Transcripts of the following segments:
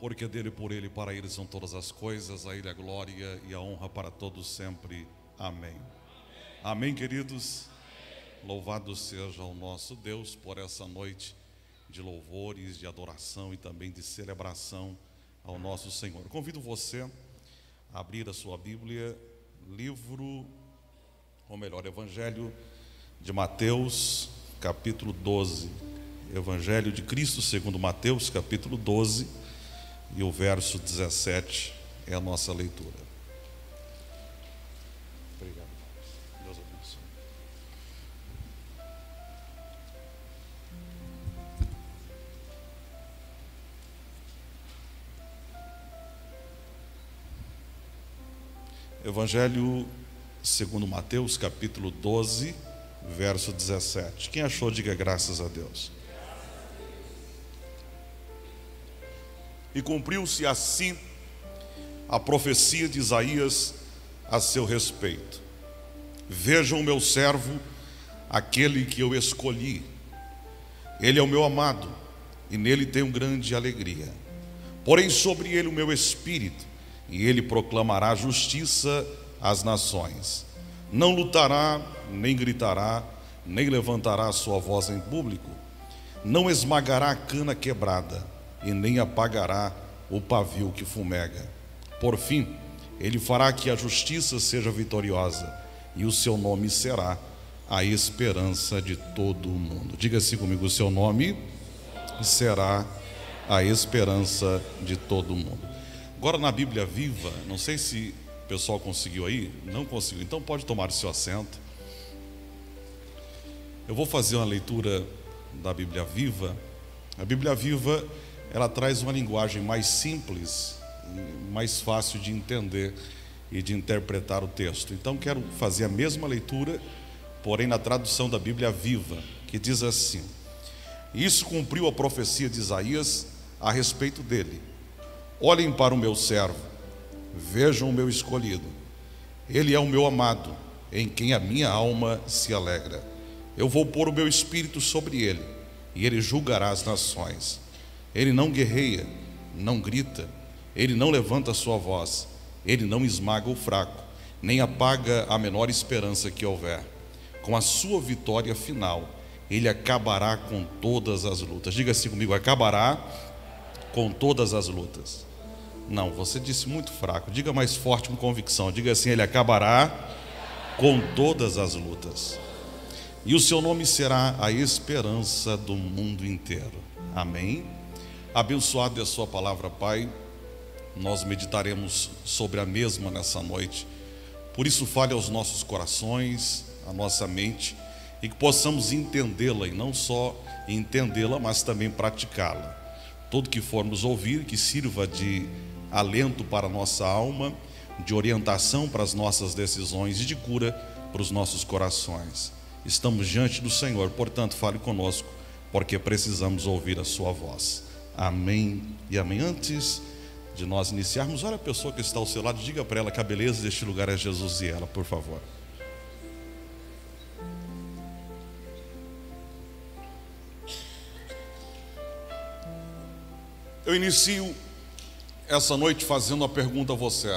porque dele, por ele, para ele são todas as coisas, a ele a glória e a honra para todos sempre. Amém. Amém, queridos. Louvado seja o nosso Deus por essa noite de louvores, de adoração e também de celebração ao nosso Senhor. Convido você a abrir a sua Bíblia, livro, ou melhor, Evangelho de Mateus, capítulo 12. Evangelho de Cristo segundo Mateus, capítulo 12 e o verso 17 é a nossa leitura. Obrigado. Deus abençoe. Evangelho segundo Mateus, capítulo 12, verso 17. Quem achou, diga graças a Deus. E cumpriu-se assim a profecia de Isaías a seu respeito. Vejam o meu servo, aquele que eu escolhi. Ele é o meu amado, e nele tenho grande alegria. Porém, sobre ele o meu espírito, e ele proclamará justiça às nações. Não lutará, nem gritará, nem levantará sua voz em público. Não esmagará a cana quebrada e nem apagará o pavio que fumega. Por fim, ele fará que a justiça seja vitoriosa, e o seu nome será a esperança de todo o mundo. Diga-se comigo: o seu nome será a esperança de todo o mundo. Agora, na Bíblia Viva, não sei se o pessoal conseguiu aí, não conseguiu, então pode tomar o seu assento. Eu vou fazer uma leitura da Bíblia Viva. A Bíblia Viva ela traz uma linguagem mais simples, mais fácil de entender e de interpretar o texto. Então quero fazer a mesma leitura, porém na tradução da Bíblia Viva, que diz assim: Isso cumpriu a profecia de Isaías a respeito dele. Olhem para o meu servo, vejam o meu escolhido. Ele é o meu amado, em quem a minha alma se alegra. Eu vou pôr o meu espírito sobre ele, e ele julgará as nações. Ele não guerreia, não grita, ele não levanta a sua voz, ele não esmaga o fraco, nem apaga a menor esperança que houver. Com a sua vitória final, ele acabará com todas as lutas. Diga assim comigo: acabará com todas as lutas. Não, você disse muito fraco. Diga mais forte com convicção. Diga assim: ele acabará com todas as lutas. E o seu nome será a esperança do mundo inteiro. Amém. Abençoado é a Sua palavra, Pai. Nós meditaremos sobre a mesma nessa noite. Por isso, fale aos nossos corações, à nossa mente, e que possamos entendê-la, e não só entendê-la, mas também praticá-la. Tudo que formos ouvir, que sirva de alento para a nossa alma, de orientação para as nossas decisões e de cura para os nossos corações. Estamos diante do Senhor, portanto, fale conosco, porque precisamos ouvir a Sua voz. Amém e amém. Antes de nós iniciarmos, olha a pessoa que está ao seu lado, diga para ela que a beleza deste lugar é Jesus e ela, por favor. Eu inicio essa noite fazendo uma pergunta a você.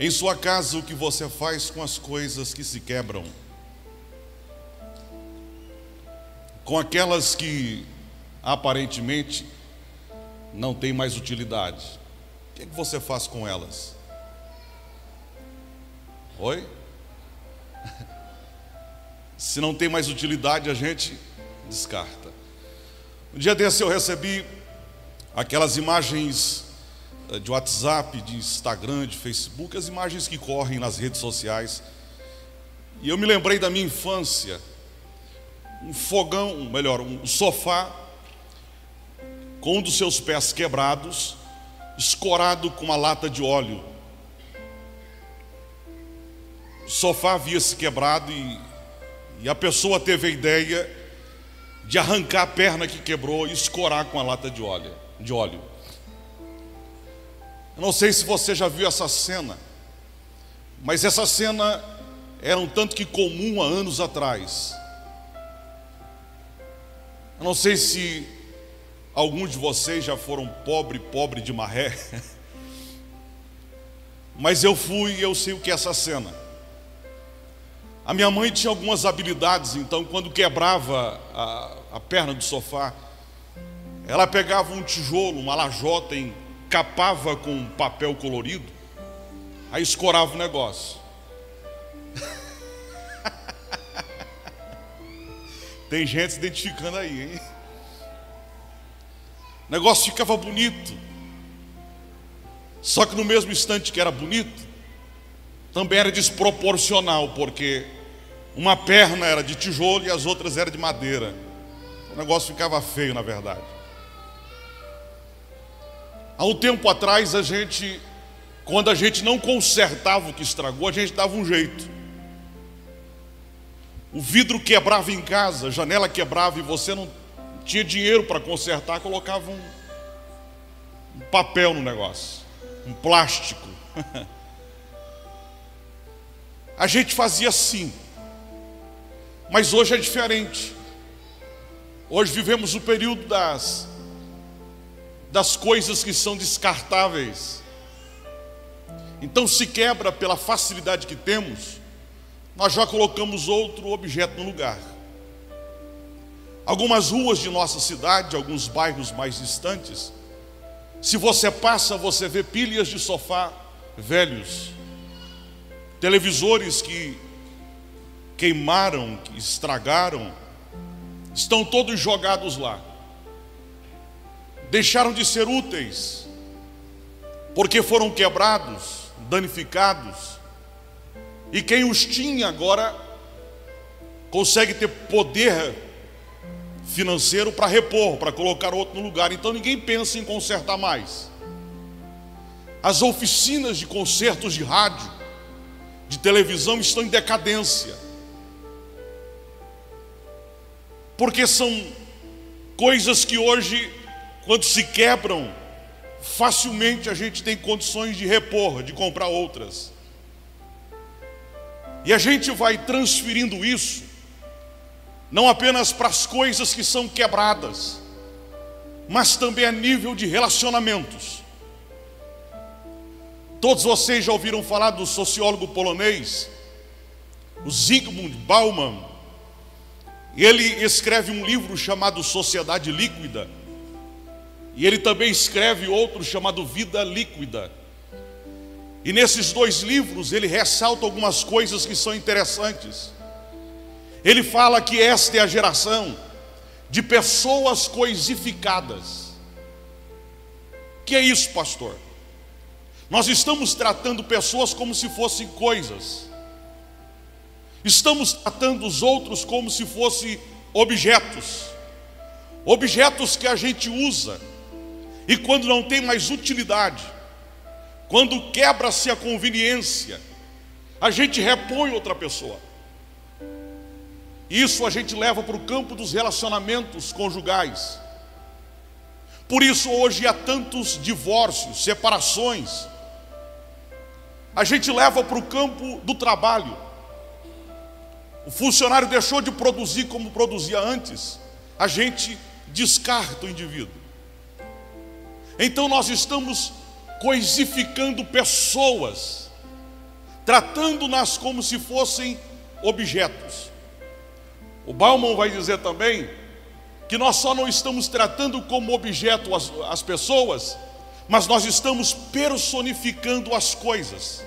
Em sua casa, o que você faz com as coisas que se quebram? Com aquelas que aparentemente não tem mais utilidade. O que, é que você faz com elas? Oi? Se não tem mais utilidade, a gente descarta. Um dia desse eu recebi aquelas imagens eh, de WhatsApp, de Instagram, de Facebook, as imagens que correm nas redes sociais. E eu me lembrei da minha infância. Um fogão, melhor, um sofá com um dos seus pés quebrados, escorado com uma lata de óleo. O sofá havia se quebrado e, e a pessoa teve a ideia de arrancar a perna que quebrou e escorar com a lata de óleo. De óleo. Eu não sei se você já viu essa cena, mas essa cena era um tanto que comum há anos atrás. Eu não sei se alguns de vocês já foram pobre, pobre de maré. Mas eu fui e eu sei o que é essa cena. A minha mãe tinha algumas habilidades, então quando quebrava a, a perna do sofá, ela pegava um tijolo, uma lajota, encapava com papel colorido, aí escorava o negócio. Tem gente se identificando aí, hein? O negócio ficava bonito. Só que no mesmo instante que era bonito, também era desproporcional, porque uma perna era de tijolo e as outras eram de madeira. O negócio ficava feio, na verdade. Há um tempo atrás, a gente, quando a gente não consertava o que estragou, a gente dava um jeito. O vidro quebrava em casa, a janela quebrava e você não tinha dinheiro para consertar, colocava um, um papel no negócio um plástico. A gente fazia assim, mas hoje é diferente. Hoje vivemos o período das, das coisas que são descartáveis. Então, se quebra pela facilidade que temos, nós já colocamos outro objeto no lugar. Algumas ruas de nossa cidade, alguns bairros mais distantes, se você passa, você vê pilhas de sofá velhos, televisores que queimaram, que estragaram, estão todos jogados lá. Deixaram de ser úteis, porque foram quebrados, danificados, e quem os tinha agora consegue ter poder financeiro para repor, para colocar outro no lugar. Então ninguém pensa em consertar mais. As oficinas de concertos de rádio, de televisão estão em decadência. Porque são coisas que hoje, quando se quebram, facilmente a gente tem condições de repor, de comprar outras. E a gente vai transferindo isso não apenas para as coisas que são quebradas, mas também a nível de relacionamentos. Todos vocês já ouviram falar do sociólogo polonês, o Zygmunt Bauman. Ele escreve um livro chamado Sociedade Líquida. E ele também escreve outro chamado Vida Líquida. E nesses dois livros ele ressalta algumas coisas que são interessantes. Ele fala que esta é a geração de pessoas coisificadas. Que é isso, pastor? Nós estamos tratando pessoas como se fossem coisas. Estamos tratando os outros como se fossem objetos. Objetos que a gente usa e quando não tem mais utilidade, quando quebra-se a conveniência, a gente repõe outra pessoa. Isso a gente leva para o campo dos relacionamentos conjugais. Por isso hoje há tantos divórcios, separações. A gente leva para o campo do trabalho. O funcionário deixou de produzir como produzia antes. A gente descarta o indivíduo. Então nós estamos coisificando pessoas, tratando-nas como se fossem objetos. O Bauman vai dizer também que nós só não estamos tratando como objeto as, as pessoas, mas nós estamos personificando as coisas.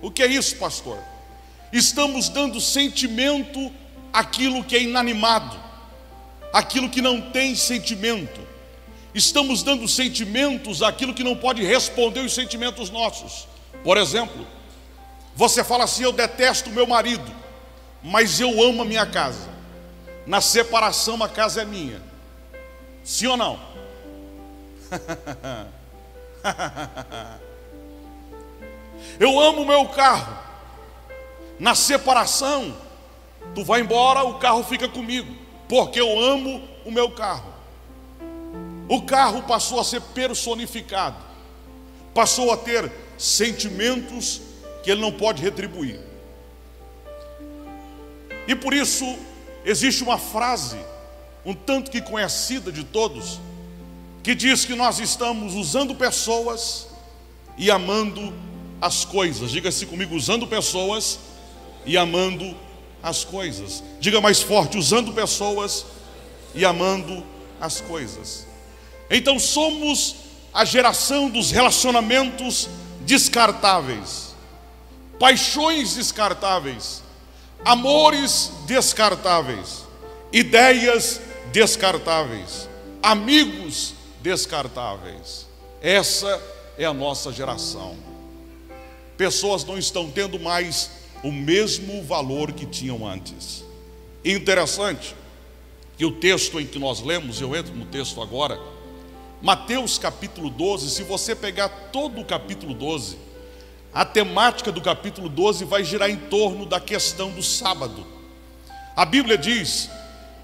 O que é isso, pastor? Estamos dando sentimento àquilo que é inanimado, àquilo que não tem sentimento. Estamos dando sentimentos àquilo que não pode responder os sentimentos nossos. Por exemplo, você fala assim: Eu detesto meu marido mas eu amo a minha casa. Na separação, a casa é minha. Sim ou não? eu amo o meu carro. Na separação, tu vai embora, o carro fica comigo, porque eu amo o meu carro. O carro passou a ser personificado, passou a ter sentimentos que ele não pode retribuir. E por isso existe uma frase, um tanto que conhecida de todos, que diz que nós estamos usando pessoas e amando as coisas. Diga-se comigo, usando pessoas e amando as coisas. Diga mais forte, usando pessoas e amando as coisas. Então somos a geração dos relacionamentos descartáveis, paixões descartáveis, amores descartáveis, ideias descartáveis, amigos descartáveis. Essa é a nossa geração. Pessoas não estão tendo mais o mesmo valor que tinham antes. Interessante que o texto em que nós lemos, eu entro no texto agora, Mateus capítulo 12, se você pegar todo o capítulo 12, a temática do capítulo 12 vai girar em torno da questão do sábado. A Bíblia diz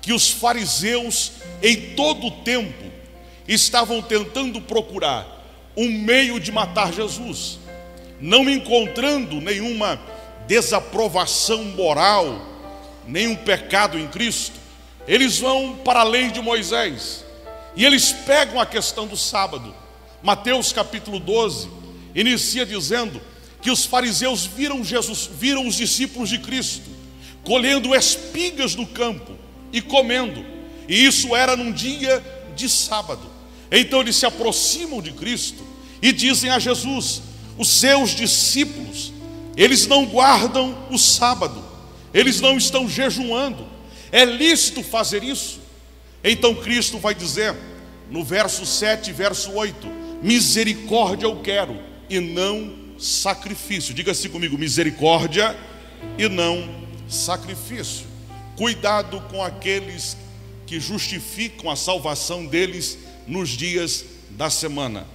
que os fariseus, em todo o tempo, estavam tentando procurar um meio de matar Jesus, não encontrando nenhuma desaprovação moral, nenhum pecado em Cristo, eles vão para a lei de Moisés e eles pegam a questão do sábado. Mateus capítulo 12 inicia dizendo que os fariseus viram Jesus, viram os discípulos de Cristo colhendo espigas do campo e comendo. E isso era num dia de sábado. Então eles se aproximam de Cristo e dizem a Jesus: os seus discípulos, eles não guardam o sábado, eles não estão jejuando. É lícito fazer isso? Então Cristo vai dizer no verso 7, verso 8: misericórdia eu quero e não sacrifício. Diga-se comigo: misericórdia e não sacrifício. Cuidado com aqueles que justificam a salvação deles nos dias da semana.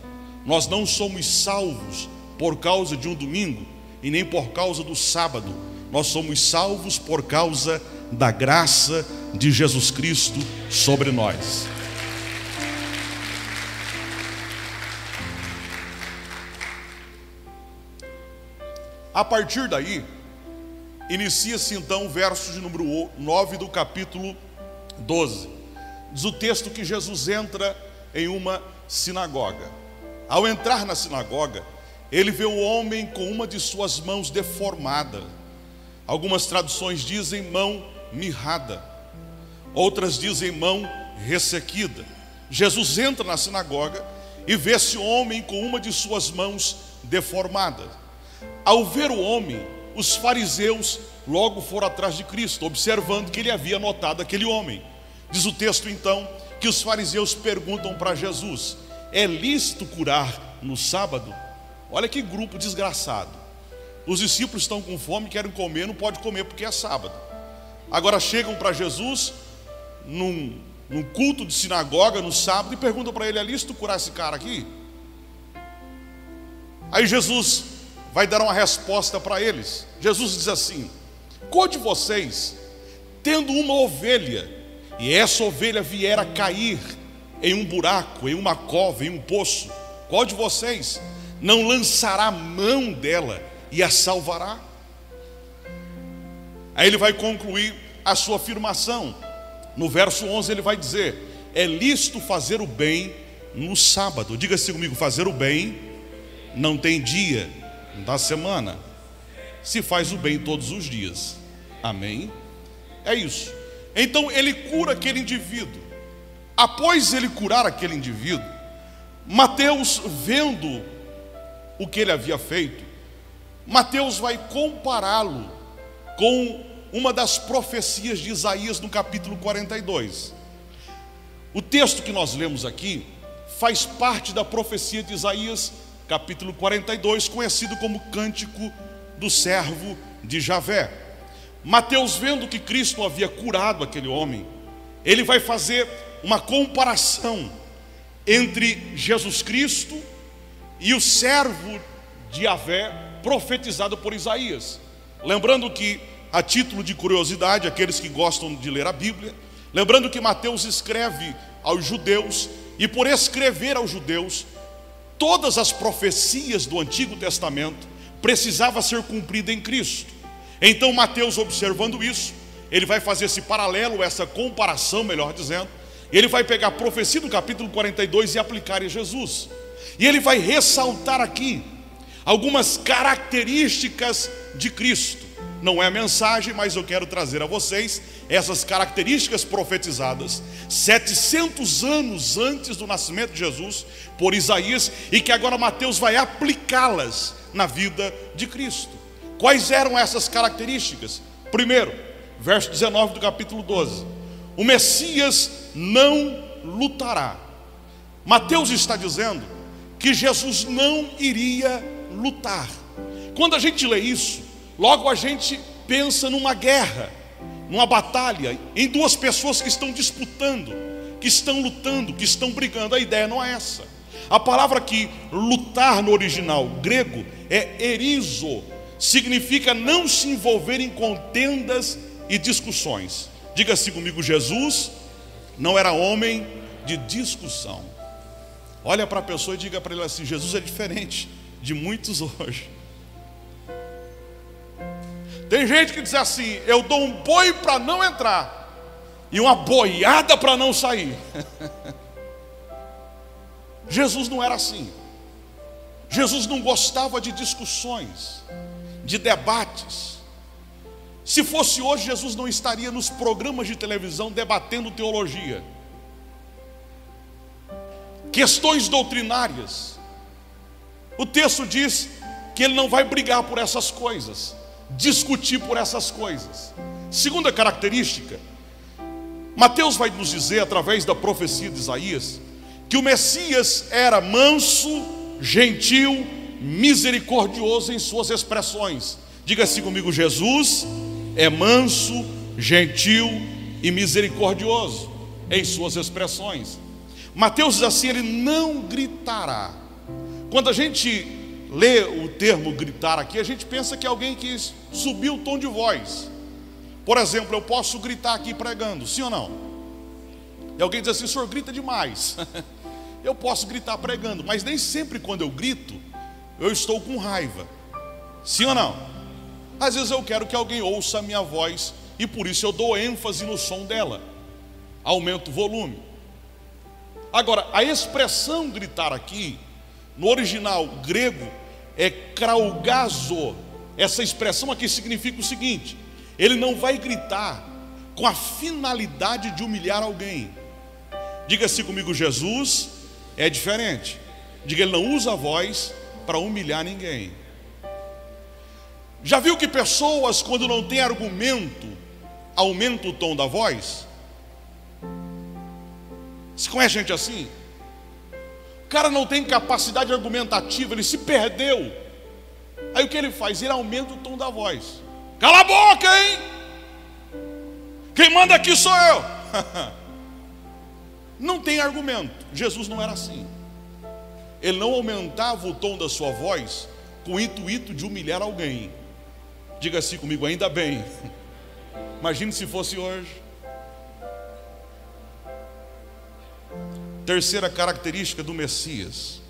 Nós não somos salvos por causa de um domingo e nem por causa do sábado. Nós somos salvos por causa da graça de Jesus Cristo sobre nós. A partir daí, inicia-se então o verso de número 9 do capítulo 12. Diz o texto que Jesus entra em uma sinagoga. Ao entrar na sinagoga, ele vê o homem com uma de suas mãos deformada. Algumas traduções dizem mão mirrada, outras dizem mão ressequida. Jesus entra na sinagoga e vê esse homem com uma de suas mãos deformada. Ao ver o homem, os fariseus logo foram atrás de Cristo, observando que ele havia notado aquele homem. Diz o texto então que os fariseus perguntam para Jesus: é lícito curar no sábado? Olha que grupo desgraçado. Os discípulos estão com fome, querem comer, não pode comer porque é sábado. Agora chegam para Jesus num, num, culto de sinagoga no sábado e perguntam para ele: é lícito curar esse cara aqui? Aí Jesus vai dar uma resposta para eles. Jesus diz assim: Qual de vocês, tendo uma ovelha, e essa ovelha vier a cair em um buraco, em uma cova, em um poço, qual de vocês não lançará mão dela e a salvará? Aí ele vai concluir a sua afirmação. No verso 11 ele vai dizer: É lícito fazer o bem no sábado. Diga-se comigo: fazer o bem não tem dia da semana. Se faz o bem todos os dias. Amém? É isso. Então ele cura aquele indivíduo. Após ele curar aquele indivíduo, Mateus, vendo o que ele havia feito, Mateus vai compará-lo com uma das profecias de Isaías no capítulo 42. O texto que nós lemos aqui faz parte da profecia de Isaías capítulo 42, conhecido como Cântico do Servo de Javé. Mateus, vendo que Cristo havia curado aquele homem, ele vai fazer uma comparação entre Jesus Cristo e o servo de Javé profetizado por Isaías. Lembrando que, a título de curiosidade, aqueles que gostam de ler a Bíblia, lembrando que Mateus escreve aos judeus, e por escrever aos judeus, todas as profecias do Antigo Testamento precisava ser cumprida em Cristo. Então Mateus observando isso, ele vai fazer esse paralelo, essa comparação, melhor dizendo, Ele vai pegar a profecia do capítulo 42 e aplicar em Jesus. E ele vai ressaltar aqui algumas características de Cristo. Não é a mensagem, mas eu quero trazer a vocês essas características profetizadas 700 anos antes do nascimento de Jesus por Isaías e que agora Mateus vai aplicá-las na vida de Cristo. Quais eram essas características? Primeiro, verso 19 do capítulo 12: O Messias não lutará. Mateus está dizendo que Jesus não iria lutar. Quando a gente lê isso, logo a gente pensa numa guerra, numa batalha, em duas pessoas que estão disputando, que estão lutando, que estão brigando. A ideia não é essa. A palavra que lutar no original grego é erizo, significa não se envolver em contendas e discussões. Diga-se comigo, Jesus não era homem de discussão. Olha para a pessoa e diga para ele assim: Jesus é diferente de muitos hoje. Tem gente que diz assim: eu dou um boi para não entrar e uma boiada para não sair. Jesus não era assim. Jesus não gostava de discussões, de debates. Se fosse hoje, Jesus não estaria nos programas de televisão debatendo teologia, questões doutrinárias. O texto diz que ele não vai brigar por essas coisas, discutir por essas coisas. Segunda característica, Mateus vai nos dizer, através da profecia de Isaías, que o Messias era manso, gentil, misericordioso em suas expressões. Diga assim comigo: Jesus é manso, gentil e misericordioso em suas expressões. Mateus diz assim: ele não gritará. Quando a gente lê o termo gritar aqui, a gente pensa que é alguém que subiu o tom de voz. Por exemplo, eu posso gritar aqui pregando, sim ou não? E alguém diz assim: senhor grita demais. eu posso gritar pregando, mas nem sempre quando eu grito, eu estou com raiva. Sim ou não? Às vezes eu quero que alguém ouça a minha voz e por isso eu dou ênfase no som dela. Aumento o volume. Agora, a expressão gritar aqui, no original grego, é kraugazo. Essa expressão aqui significa o seguinte: ele não vai gritar com a finalidade de humilhar alguém. Diga-se comigo, Jesus é diferente. Diga, ele não usa a voz para humilhar ninguém. Já viu que pessoas, quando não tem argumento, aumenta o tom da voz? Você conhece gente assim? O cara não tem capacidade argumentativa, ele se perdeu. Aí o que ele faz? Ele aumenta o tom da voz. Cala a boca, hein? Quem manda aqui sou eu. não tem argumento. Jesus não era assim. Ele não aumentava o tom da sua voz com o intuito de humilhar alguém. Diga assim comigo, ainda bem. Imagine se fosse hoje. Terceira característica do Messias.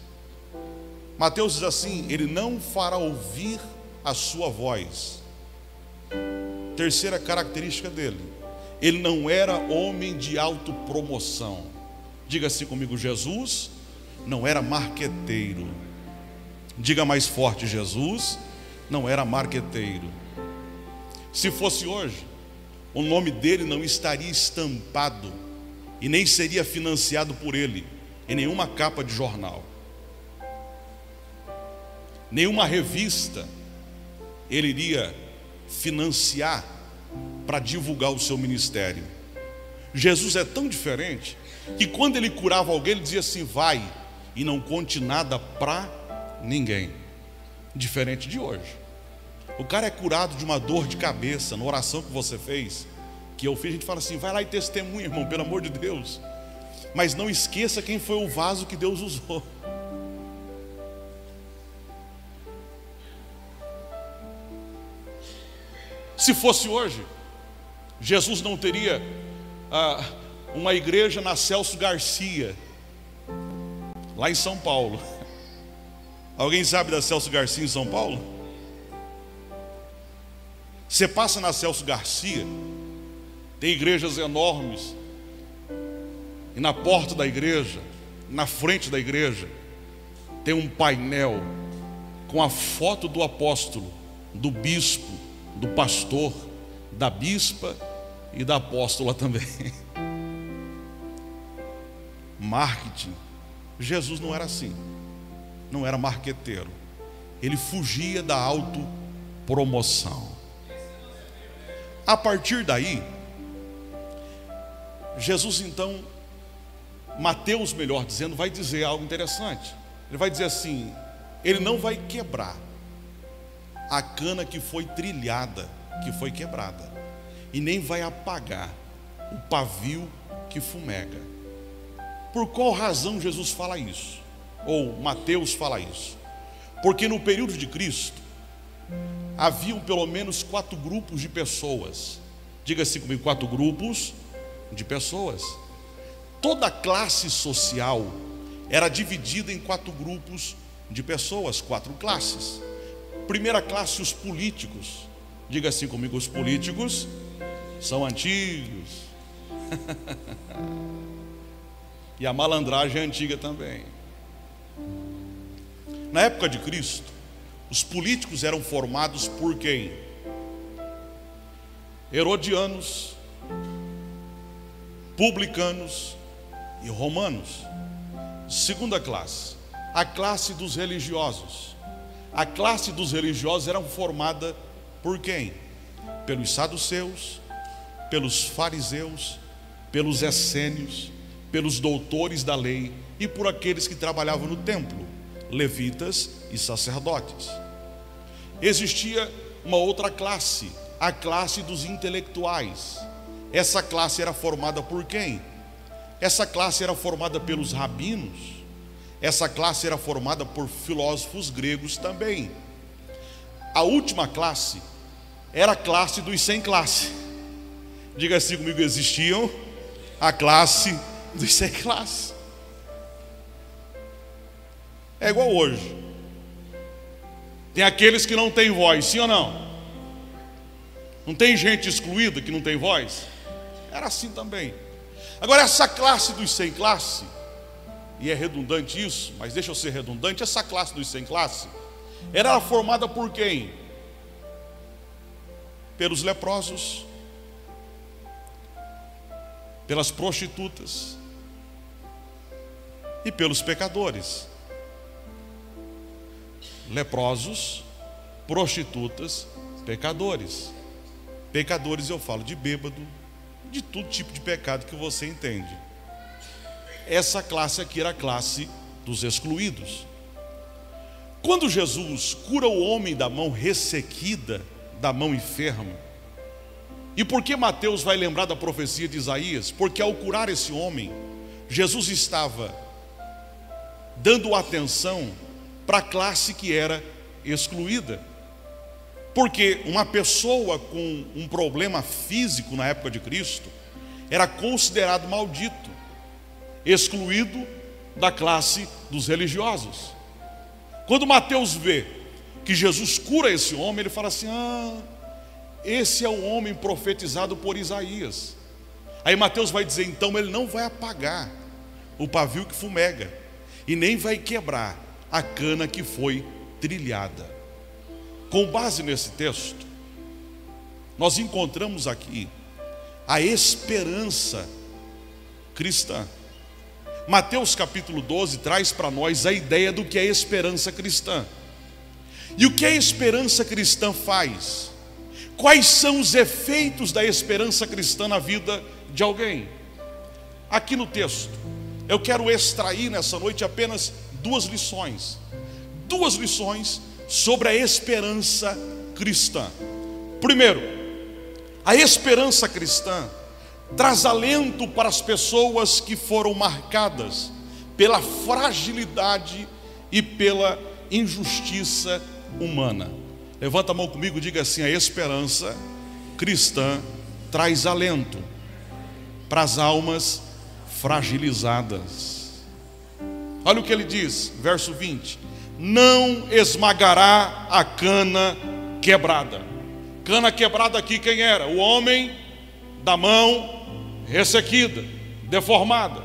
Mateus diz assim: Ele não fará ouvir a sua voz. Terceira característica dele: Ele não era homem de autopromoção. Diga assim comigo: Jesus não era marqueteiro. Diga mais forte: Jesus não era marqueteiro. Se fosse hoje, o nome dele não estaria estampado e nem seria financiado por ele em nenhuma capa de jornal, nenhuma revista ele iria financiar para divulgar o seu ministério. Jesus é tão diferente que quando ele curava alguém, ele dizia assim: vai e não conte nada para ninguém. Diferente de hoje. O cara é curado de uma dor de cabeça na oração que você fez, que eu fiz, a gente fala assim: vai lá e testemunha, irmão, pelo amor de Deus. Mas não esqueça quem foi o vaso que Deus usou. Se fosse hoje, Jesus não teria ah, uma igreja na Celso Garcia, lá em São Paulo. Alguém sabe da Celso Garcia em São Paulo? Você passa na Celso Garcia, tem igrejas enormes, E na porta da igreja, na frente da igreja, tem um painel com a foto do apóstolo, do bispo, do pastor, da bispa e da apóstola também. Marketing. Jesus não era assim. Não era marqueteiro. Ele fugia da autopromoção. A partir daí, Jesus então, Mateus, melhor dizendo, vai dizer algo interessante. Ele vai dizer assim: ele não vai quebrar a cana que foi trilhada, que foi quebrada, e nem vai apagar o pavio que fumega. Por qual razão Jesus fala isso? Ou Mateus fala isso? Porque no período de Cristo, haviam pelo menos quatro grupos de pessoas. Diga-se comigo, quatro grupos de pessoas. Toda classe social era dividida em quatro grupos de pessoas, quatro classes. Primeira classe, os políticos. Diga assim comigo: os políticos são antigos. e a malandragem é antiga também. Na época de Cristo, os políticos eram formados por quem? Herodianos, publicanos e romanos. Segunda classe, a classe dos religiosos. A classe dos religiosos era formada por quem? Pelos saduceus, pelos fariseus, pelos essênios, pelos doutores da lei e por aqueles que trabalhavam no templo, levitas e sacerdotes. Existia uma outra classe, a classe dos intelectuais. Essa classe era formada por quem? Essa classe era formada pelos rabinos, essa classe era formada por filósofos gregos também. A última classe era a classe dos sem classe. Diga assim comigo: existiam a classe dos sem classe. É igual hoje. Tem aqueles que não têm voz, sim ou não? Não tem gente excluída que não tem voz? Era assim também. Agora, essa classe dos sem classe, e é redundante isso, mas deixa eu ser redundante, essa classe dos sem classe, era formada por quem? Pelos leprosos, pelas prostitutas e pelos pecadores. Leprosos, prostitutas, pecadores. Pecadores eu falo de bêbado, de todo tipo de pecado que você entende. Essa classe aqui era a classe dos excluídos. Quando Jesus cura o homem da mão ressequida, da mão enferma, e por que Mateus vai lembrar da profecia de Isaías? Porque ao curar esse homem, Jesus estava dando atenção para a classe que era excluída. Porque uma pessoa com um problema físico na época de Cristo era considerado maldito, excluído da classe dos religiosos. Quando Mateus vê que Jesus cura esse homem, ele fala assim: Ah, esse é o homem profetizado por Isaías. Aí Mateus vai dizer: então ele não vai apagar o pavio que fumega, e nem vai quebrar a cana que foi trilhada. Com base nesse texto, nós encontramos aqui a esperança cristã. Mateus capítulo 12 traz para nós a ideia do que é esperança cristã. E o que a esperança cristã faz? Quais são os efeitos da esperança cristã na vida de alguém? Aqui no texto, eu quero extrair nessa noite apenas duas lições. Duas lições sobre a esperança cristã. Primeiro, a esperança cristã traz alento para as pessoas que foram marcadas pela fragilidade e pela injustiça humana. Levanta a mão comigo e diga assim: a esperança cristã traz alento para as almas fragilizadas. Olha o que ele diz, verso 20: não esmagará a cana quebrada. Cana quebrada aqui quem era? O homem da mão ressequida, deformada.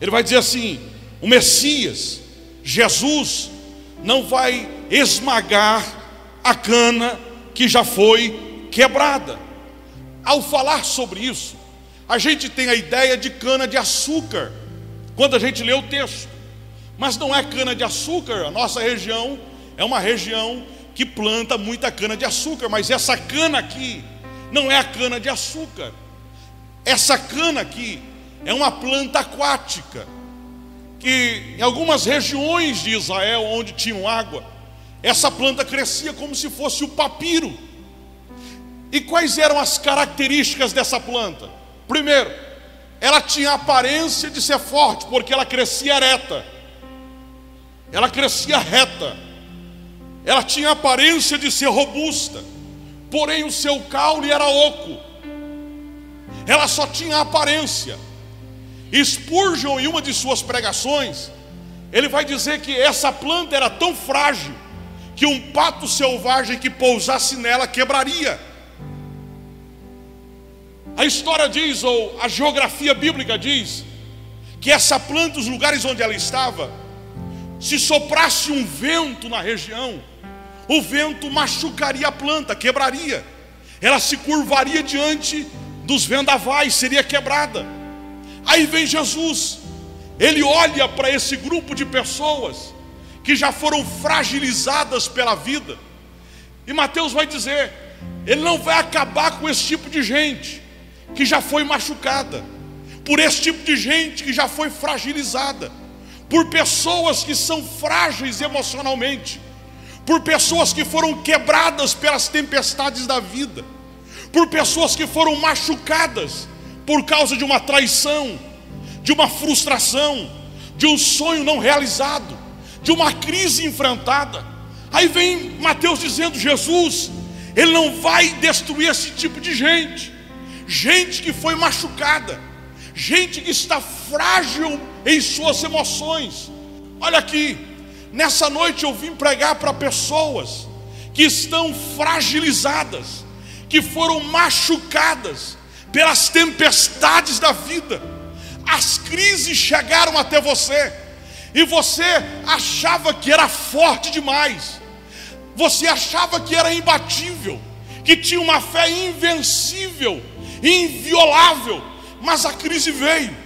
Ele vai dizer assim: o Messias, Jesus, não vai esmagar a cana que já foi quebrada. Ao falar sobre isso, a gente tem a ideia de cana de açúcar quando a gente lê o texto. Mas não é cana de açúcar, a nossa região é uma região que planta muita cana de açúcar, mas essa cana aqui não é a cana de açúcar. Essa cana aqui é uma planta aquática que em algumas regiões de Israel onde tinham água, essa planta crescia como se fosse o papiro. E quais eram as características dessa planta? Primeiro, ela tinha a aparência de ser forte, porque ela crescia ereta. Ela crescia reta. Ela tinha a aparência de ser robusta, porém o seu caule era oco. Ela só tinha aparência. Spurgeon, em uma de suas pregações, ele vai dizer que essa planta era tão frágil que um pato selvagem que pousasse nela quebraria. A história diz, ou a geografia bíblica diz, que essa planta, os lugares onde ela estava, se soprasse um vento na região, o vento machucaria a planta, quebraria, ela se curvaria diante dos vendavais, seria quebrada. Aí vem Jesus, ele olha para esse grupo de pessoas que já foram fragilizadas pela vida, e Mateus vai dizer: ele não vai acabar com esse tipo de gente que já foi machucada, por esse tipo de gente que já foi fragilizada, por pessoas que são frágeis emocionalmente por pessoas que foram quebradas pelas tempestades da vida, por pessoas que foram machucadas por causa de uma traição, de uma frustração, de um sonho não realizado, de uma crise enfrentada. Aí vem Mateus dizendo: Jesus, Ele não vai destruir esse tipo de gente, gente que foi machucada, gente que está frágil em suas emoções. Olha aqui, Nessa noite eu vim pregar para pessoas que estão fragilizadas, que foram machucadas pelas tempestades da vida. As crises chegaram até você e você achava que era forte demais. Você achava que era imbatível, que tinha uma fé invencível, inviolável, mas a crise veio.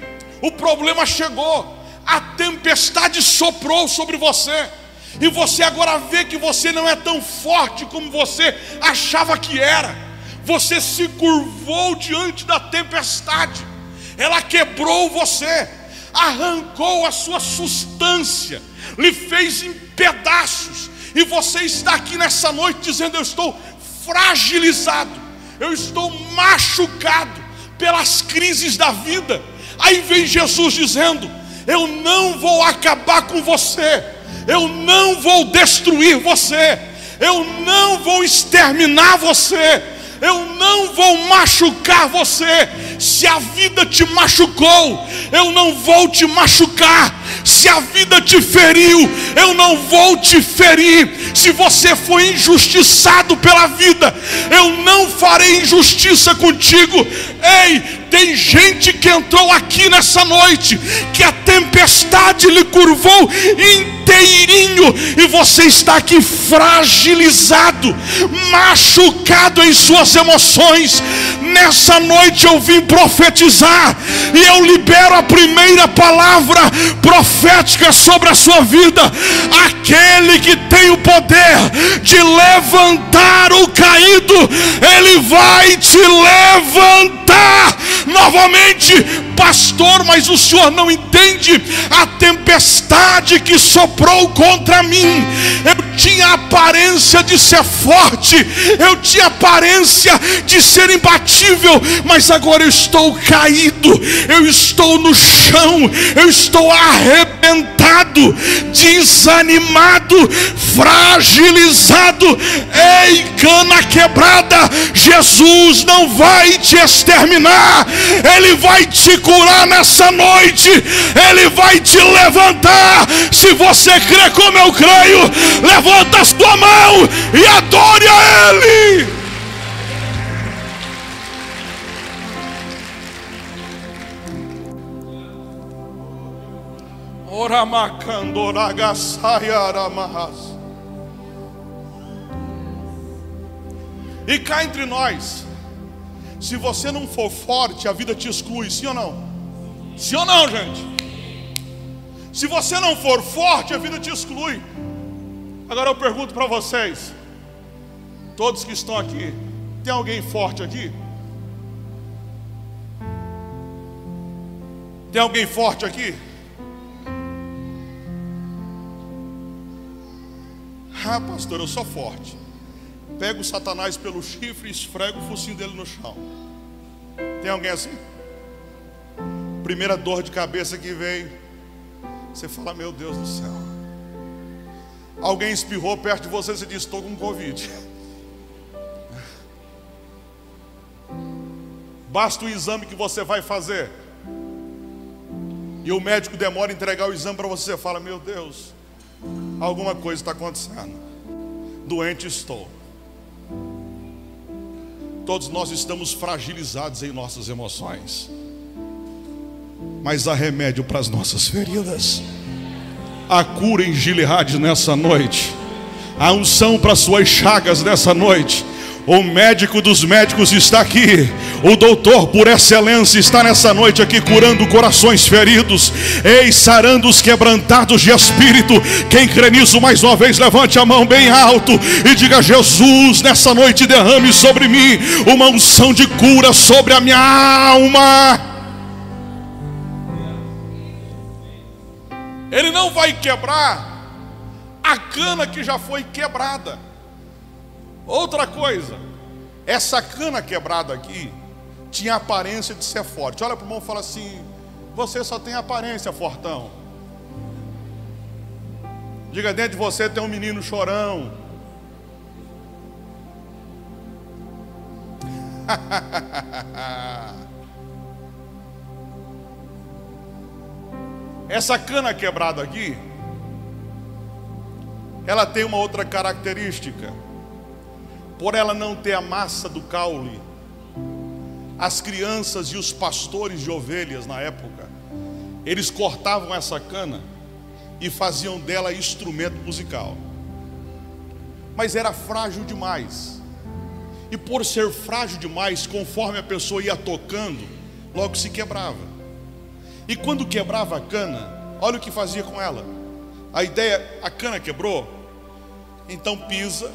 O problema chegou a tempestade soprou sobre você, e você agora vê que você não é tão forte como você achava que era. Você se curvou diante da tempestade, ela quebrou você, arrancou a sua substância, lhe fez em pedaços, e você está aqui nessa noite dizendo: Eu estou fragilizado, eu estou machucado pelas crises da vida. Aí vem Jesus dizendo: eu não vou acabar com você, eu não vou destruir você, eu não vou exterminar você, eu não vou machucar você. Se a vida te machucou, eu não vou te machucar. Se a vida te feriu, eu não vou te ferir. Se você foi injustiçado pela vida, eu não farei injustiça contigo. Ei, tem gente que entrou aqui nessa noite, que a tempestade lhe curvou inteirinho, e você está aqui fragilizado, machucado em suas emoções. Nessa noite eu vim profetizar, e eu libero a primeira palavra profética sobre a sua vida. Aquele que tem o poder de levantar o caído, ele vai te levantar novamente, pastor, mas o senhor não entende a tempestade que soprou contra mim. Eu tinha aparência de ser forte, eu tinha aparência de ser imbatível, mas agora eu estou caído, eu estou no chão, eu estou arrebentado, desanimado, fragilizado. Ei, cana quebrada, Jesus não vai te exterminar, Ele vai te curar nessa noite, Ele vai te levantar. Se você crê como eu creio, levanta a sua mão e adore a Ele. Oramacandoragasaiaramahas. E cá entre nós, se você não for forte, a vida te exclui, sim ou não? Sim ou não, gente? Se você não for forte, a vida te exclui. Agora eu pergunto para vocês, todos que estão aqui, tem alguém forte aqui? Tem alguém forte aqui? Ah, pastor, eu sou forte. Pega o Satanás pelo chifre e esfrega o focinho dele no chão. Tem alguém assim? Primeira dor de cabeça que veio. Você fala, meu Deus do céu. Alguém espirrou perto de você e diz, estou com Covid. Basta o exame que você vai fazer. E o médico demora a entregar o exame para. Você fala, meu Deus, alguma coisa está acontecendo. Doente estou. Todos nós estamos fragilizados em nossas emoções. Mas há remédio para as nossas feridas. Há cura em Gilead nessa noite. Há unção para suas chagas nessa noite. O médico dos médicos está aqui. O doutor por excelência está nessa noite aqui curando corações feridos, ei, sarando os quebrantados de espírito. Quem crê nisso mais uma vez, levante a mão bem alto e diga: Jesus, nessa noite derrame sobre mim uma unção de cura sobre a minha alma. Ele não vai quebrar a cana que já foi quebrada. Outra coisa, essa cana quebrada aqui tinha aparência de ser forte. Olha para o irmão e fala assim: Você só tem aparência, fortão. Diga, dentro de você tem um menino chorão. Essa cana quebrada aqui, ela tem uma outra característica por ela não ter a massa do caule, as crianças e os pastores de ovelhas na época, eles cortavam essa cana e faziam dela instrumento musical. Mas era frágil demais. E por ser frágil demais, conforme a pessoa ia tocando, logo se quebrava. E quando quebrava a cana, olha o que fazia com ela. A ideia, a cana quebrou, então pisa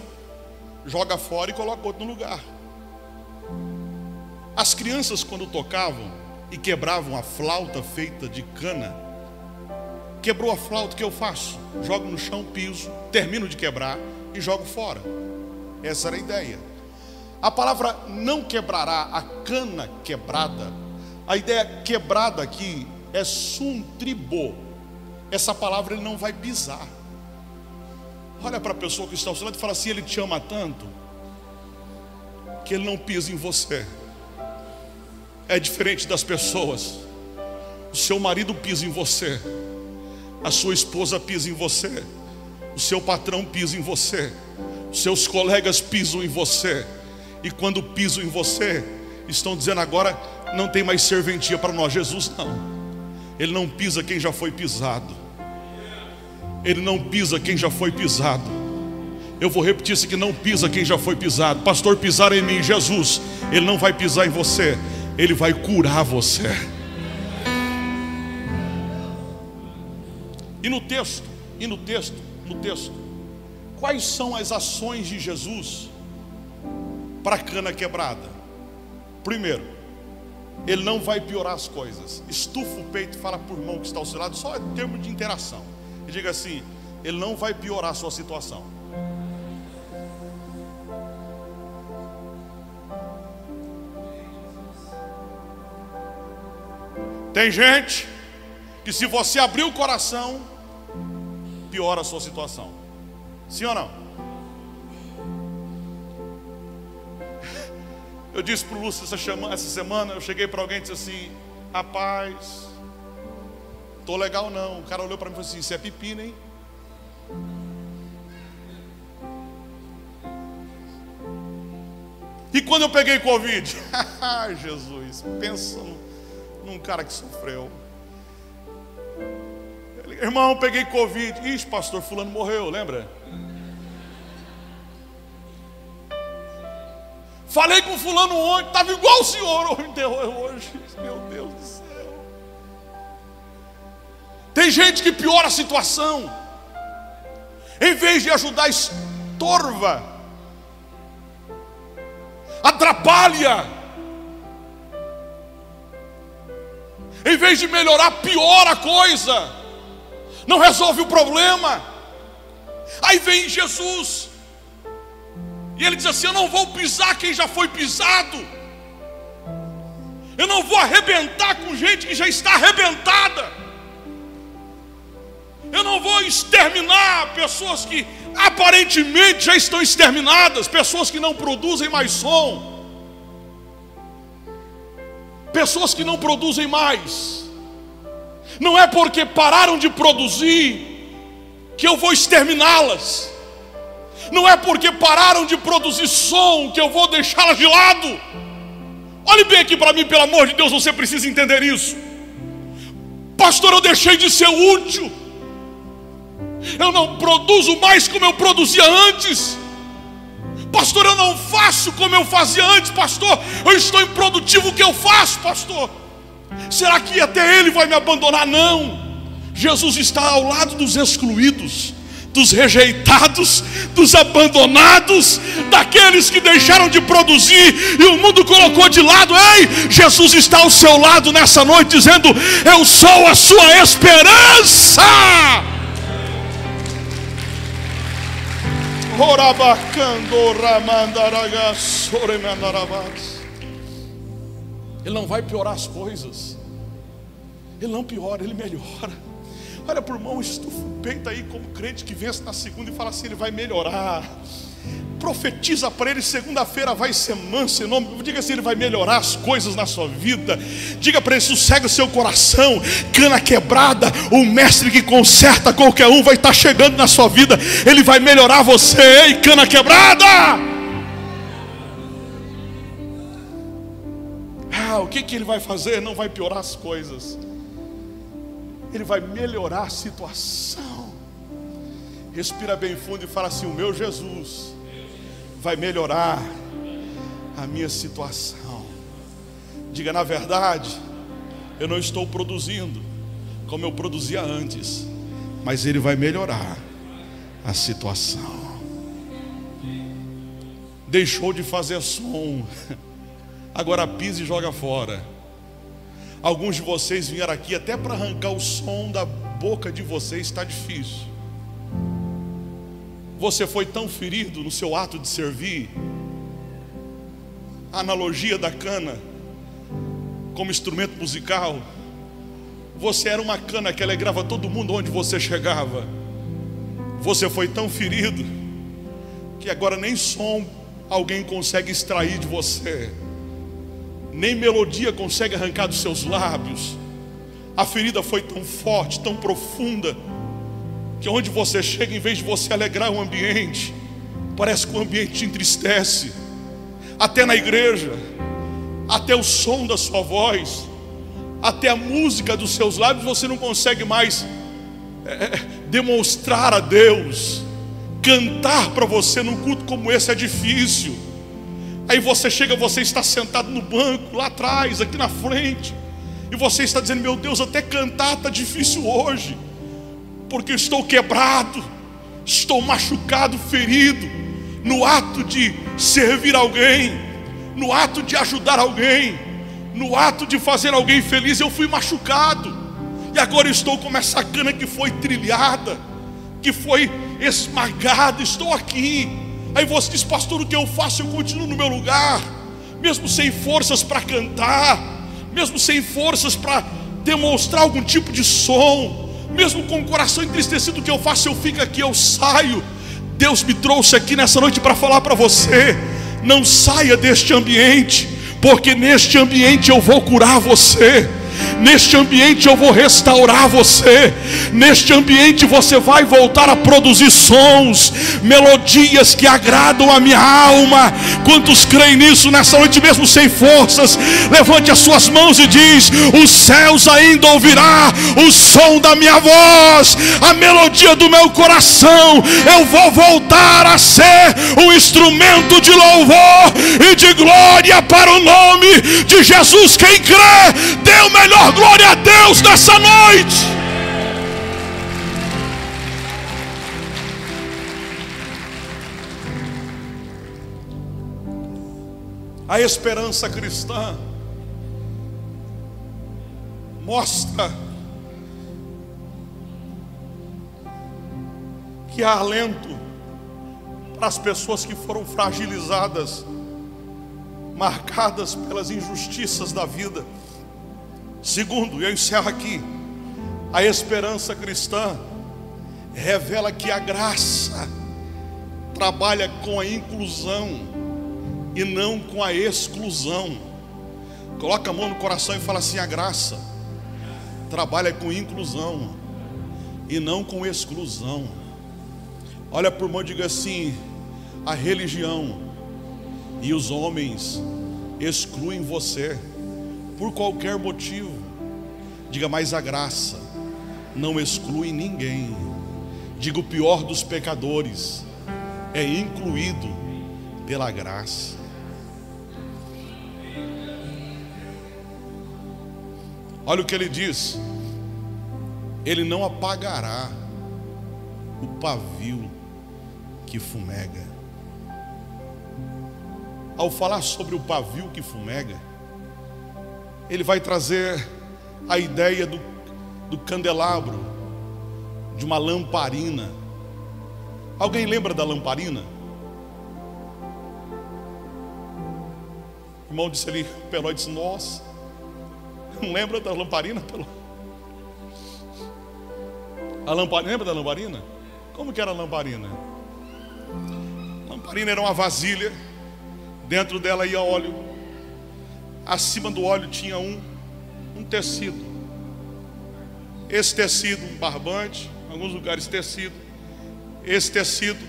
joga fora e coloca outro no lugar. As crianças, quando tocavam e quebravam a flauta feita de cana, quebrou a flauta, o que eu faço? Jogo no chão, piso, termino de quebrar e jogo fora. Essa era a ideia. A palavra não quebrará a cana quebrada. A ideia quebrada aqui é sum tribo. Essa palavra ele não vai pisar. Olha para a pessoa que está ao seu lado e fala assim: Ele te ama tanto que Ele não pisa em você. É diferente das pessoas. O seu marido pisa em você, a sua esposa pisa em você, o seu patrão pisa em você, os seus colegas pisam em você, e quando pisam em você, estão dizendo agora não tem mais serventia para nós. Jesus não, Ele não pisa quem já foi pisado. Ele não pisa quem já foi pisado. Eu vou repetir isso que não pisa quem já foi pisado. Pastor, pisar em mim, Jesus, ele não vai pisar em você, ele vai curar você. E no texto, e no texto, no texto, quais são as ações de Jesus para a cana quebrada? Primeiro, ele não vai piorar as coisas. Estufa o peito e fala por irmão que está ao seu lado, só é termo de interação e diga assim: Ele não vai piorar a sua situação. Tem gente que, se você abrir o coração, piora a sua situação. Sim ou não? Eu disse para o Lúcio essa semana, eu cheguei para alguém e disse assim: Rapaz, Tô legal não. O cara olhou para mim e falou assim: Isso é pepino, hein? E quando eu peguei Covid? Jesus, pensa num, cara que sofreu. Ele Irmão, peguei Covid. Ixi, pastor, fulano morreu, lembra? Falei com fulano ontem, estava igual o senhor hoje. Meu Deus do céu. Tem gente que piora a situação. Em vez de ajudar, estorva. Atrapalha. Em vez de melhorar, piora a coisa. Não resolve o problema. Aí vem Jesus e ele diz assim: Eu não vou pisar quem já foi pisado. Eu não vou arrebentar com gente que já está arrebentada. Eu não vou exterminar pessoas que aparentemente já estão exterminadas, pessoas que não produzem mais som, pessoas que não produzem mais. Não é porque pararam de produzir que eu vou exterminá-las. Não é porque pararam de produzir som que eu vou deixá-las de lado. Olhe bem aqui para mim, pelo amor de Deus, você precisa entender isso. Pastor, eu deixei de ser útil. Eu não produzo mais como eu produzia antes. Pastor, eu não faço como eu fazia antes, pastor. Eu estou improdutivo o que eu faço, pastor. Será que até ele vai me abandonar? Não. Jesus está ao lado dos excluídos dos rejeitados, dos abandonados, daqueles que deixaram de produzir e o mundo colocou de lado. Ei, Jesus está ao seu lado nessa noite, dizendo: Eu sou a sua esperança. Ele não vai piorar as coisas. Ele não piora, ele melhora. Olha por mão, estufa o peito aí como crente que vence na segunda e fala assim: ele vai melhorar. Profetiza para ele, segunda-feira vai ser manso em nome. Diga assim, ele vai melhorar as coisas na sua vida. Diga para ele, sossega o seu coração, cana quebrada, o mestre que conserta qualquer um vai estar chegando na sua vida. Ele vai melhorar você, ei, cana quebrada. Ah, o que, que ele vai fazer? Não vai piorar as coisas. Ele vai melhorar a situação. Respira bem fundo e fala assim: O meu Jesus vai melhorar a minha situação. Diga, na verdade, eu não estou produzindo como eu produzia antes, mas Ele vai melhorar a situação. Deixou de fazer som, agora pisa e joga fora Alguns de vocês vieram aqui até para arrancar o som da boca de vocês está difícil. Você foi tão ferido no seu ato de servir. A analogia da cana como instrumento musical. Você era uma cana que alegrava todo mundo onde você chegava. Você foi tão ferido que agora nem som alguém consegue extrair de você nem melodia consegue arrancar dos seus lábios. A ferida foi tão forte, tão profunda, que onde você chega, em vez de você alegrar o ambiente, parece que o ambiente te entristece. Até na igreja, até o som da sua voz, até a música dos seus lábios, você não consegue mais é, é demonstrar a Deus. Cantar para você num culto como esse é difícil. Aí você chega, você está sentado no banco, lá atrás, aqui na frente, e você está dizendo: Meu Deus, até cantar está difícil hoje, porque estou quebrado, estou machucado, ferido, no ato de servir alguém, no ato de ajudar alguém, no ato de fazer alguém feliz, eu fui machucado, e agora estou com essa cana que foi trilhada, que foi esmagada, estou aqui. Aí você diz, pastor, o que eu faço? Eu continuo no meu lugar, mesmo sem forças para cantar, mesmo sem forças para demonstrar algum tipo de som, mesmo com o coração entristecido, o que eu faço? Eu fico aqui, eu saio. Deus me trouxe aqui nessa noite para falar para você: não saia deste ambiente, porque neste ambiente eu vou curar você. Neste ambiente eu vou restaurar você. Neste ambiente você vai voltar a produzir sons, melodias que agradam a minha alma. Quantos creem nisso nessa noite mesmo sem forças? Levante as suas mãos e diz: Os céus ainda ouvirá o som da minha voz, a melodia do meu coração. Eu vou voltar a ser um instrumento de louvor e de glória para o nome de Jesus. Quem crê, dê o melhor glória a Deus nessa noite. A esperança cristã mostra que há alento para as pessoas que foram fragilizadas, marcadas pelas injustiças da vida. Segundo, eu encerro aqui, a esperança cristã revela que a graça trabalha com a inclusão e não com a exclusão. Coloca a mão no coração e fala assim: a graça trabalha com inclusão e não com exclusão. Olha por mão e diga assim: a religião e os homens excluem você por qualquer motivo. Diga, mas a graça não exclui ninguém. Diga, o pior dos pecadores é incluído pela graça. Olha o que ele diz: Ele não apagará o pavio que fumega. Ao falar sobre o pavio que fumega, ele vai trazer a ideia do, do candelabro, de uma lamparina. Alguém lembra da lamparina? O irmão disse ali, o Peló disse, nossa, não lembra da lamparina, Peló? A lamparina, lembra da lamparina? Como que era a lamparina? A lamparina era uma vasilha, dentro dela ia óleo, acima do óleo tinha um, um tecido. Esse tecido, um barbante, em alguns lugares tecido. Esse tecido,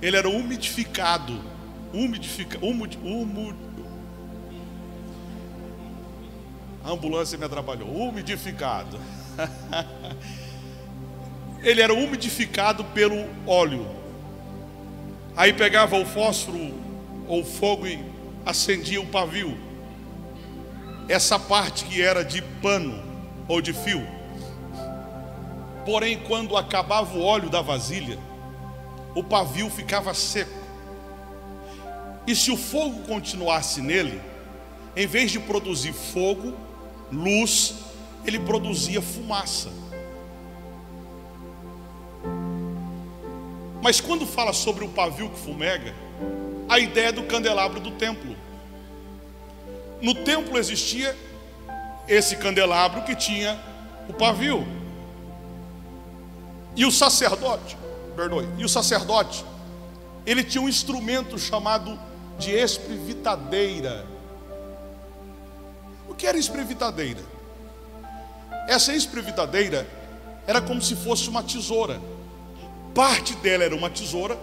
ele era umidificado, umidifica, umud, umud, a ambulância me atrapalhou, umidificado. ele era umidificado pelo óleo. Aí pegava o fósforo ou fogo e acendia o pavio. Essa parte que era de pano ou de fio. Porém, quando acabava o óleo da vasilha, o pavio ficava seco. E se o fogo continuasse nele, em vez de produzir fogo, luz, ele produzia fumaça. Mas quando fala sobre o pavio que fumega, a ideia do candelabro do templo. No templo existia esse candelabro que tinha o pavio. E o sacerdote, perdoe, e o sacerdote, ele tinha um instrumento chamado de esprevitadeira. O que era esprevitadeira? Essa esprevitadeira era como se fosse uma tesoura. Parte dela era uma tesoura,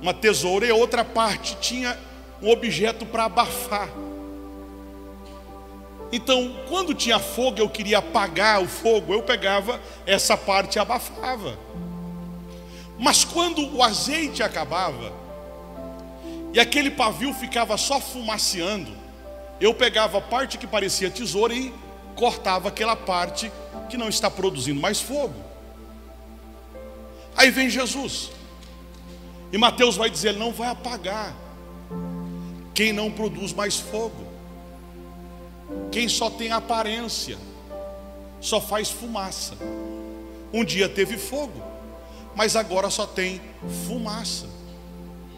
uma tesoura, e a outra parte tinha um objeto para abafar. Então, quando tinha fogo, eu queria apagar o fogo, eu pegava essa parte e abafava. Mas quando o azeite acabava, e aquele pavio ficava só fumaceando, eu pegava a parte que parecia tesoura e cortava aquela parte que não está produzindo mais fogo. Aí vem Jesus. E Mateus vai dizer: não vai apagar quem não produz mais fogo, quem só tem aparência, só faz fumaça. Um dia teve fogo, mas agora só tem fumaça.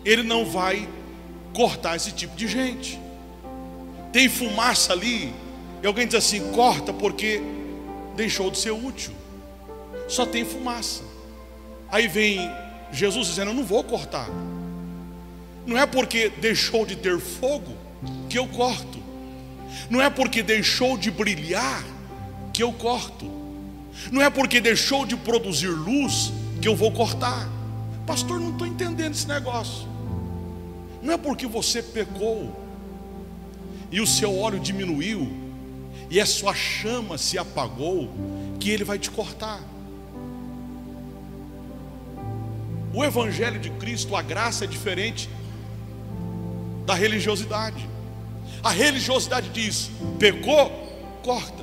Ele não vai cortar esse tipo de gente. Tem fumaça ali, e alguém diz assim: corta porque deixou de ser útil. Só tem fumaça. Aí vem Jesus dizendo: Eu não vou cortar. Não é porque deixou de ter fogo que eu corto. Não é porque deixou de brilhar que eu corto. Não é porque deixou de produzir luz que eu vou cortar. Pastor, não estou entendendo esse negócio. Não é porque você pecou e o seu óleo diminuiu e a sua chama se apagou que ele vai te cortar. O evangelho de Cristo, a graça é diferente da religiosidade. A religiosidade diz: pecou, corta.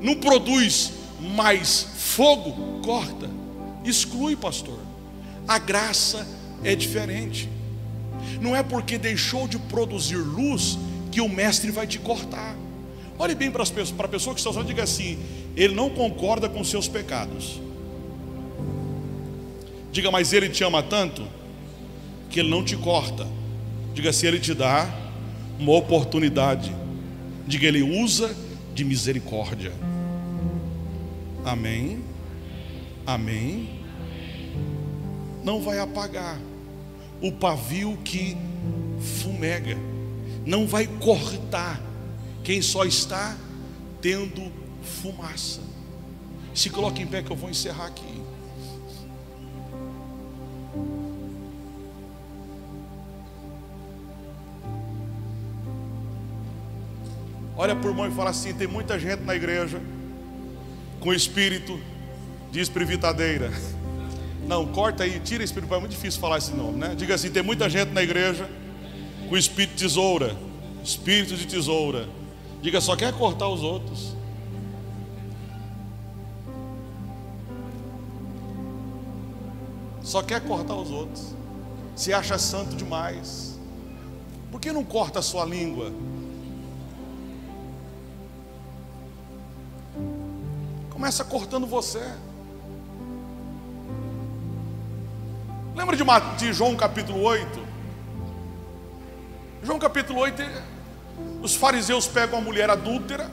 Não produz mais fogo, corta. Exclui, pastor. A graça é diferente. Não é porque deixou de produzir luz que o mestre vai te cortar. Olhe bem para, as pessoas, para a pessoa que está usando, diga assim: ele não concorda com seus pecados. Diga, mas ele te ama tanto que ele não te corta. Diga assim, ele te dá uma oportunidade. Diga, ele usa de misericórdia. Amém. Amém. Não vai apagar o pavio que fumega, não vai cortar quem só está tendo fumaça. Se coloque em pé que eu vou encerrar aqui. Olha por mão e fala assim: tem muita gente na igreja com espírito de espiritadeira. Não, corta aí, tira espírito, é muito difícil falar esse nome, né? Diga assim: tem muita gente na igreja com espírito de tesoura, espírito de tesoura. Diga, só quer cortar os outros. Só quer cortar os outros. Se acha santo demais. Por que não corta a sua língua? Começa cortando você. Lembra de, de João capítulo 8? João capítulo 8, os fariseus pegam a mulher adúltera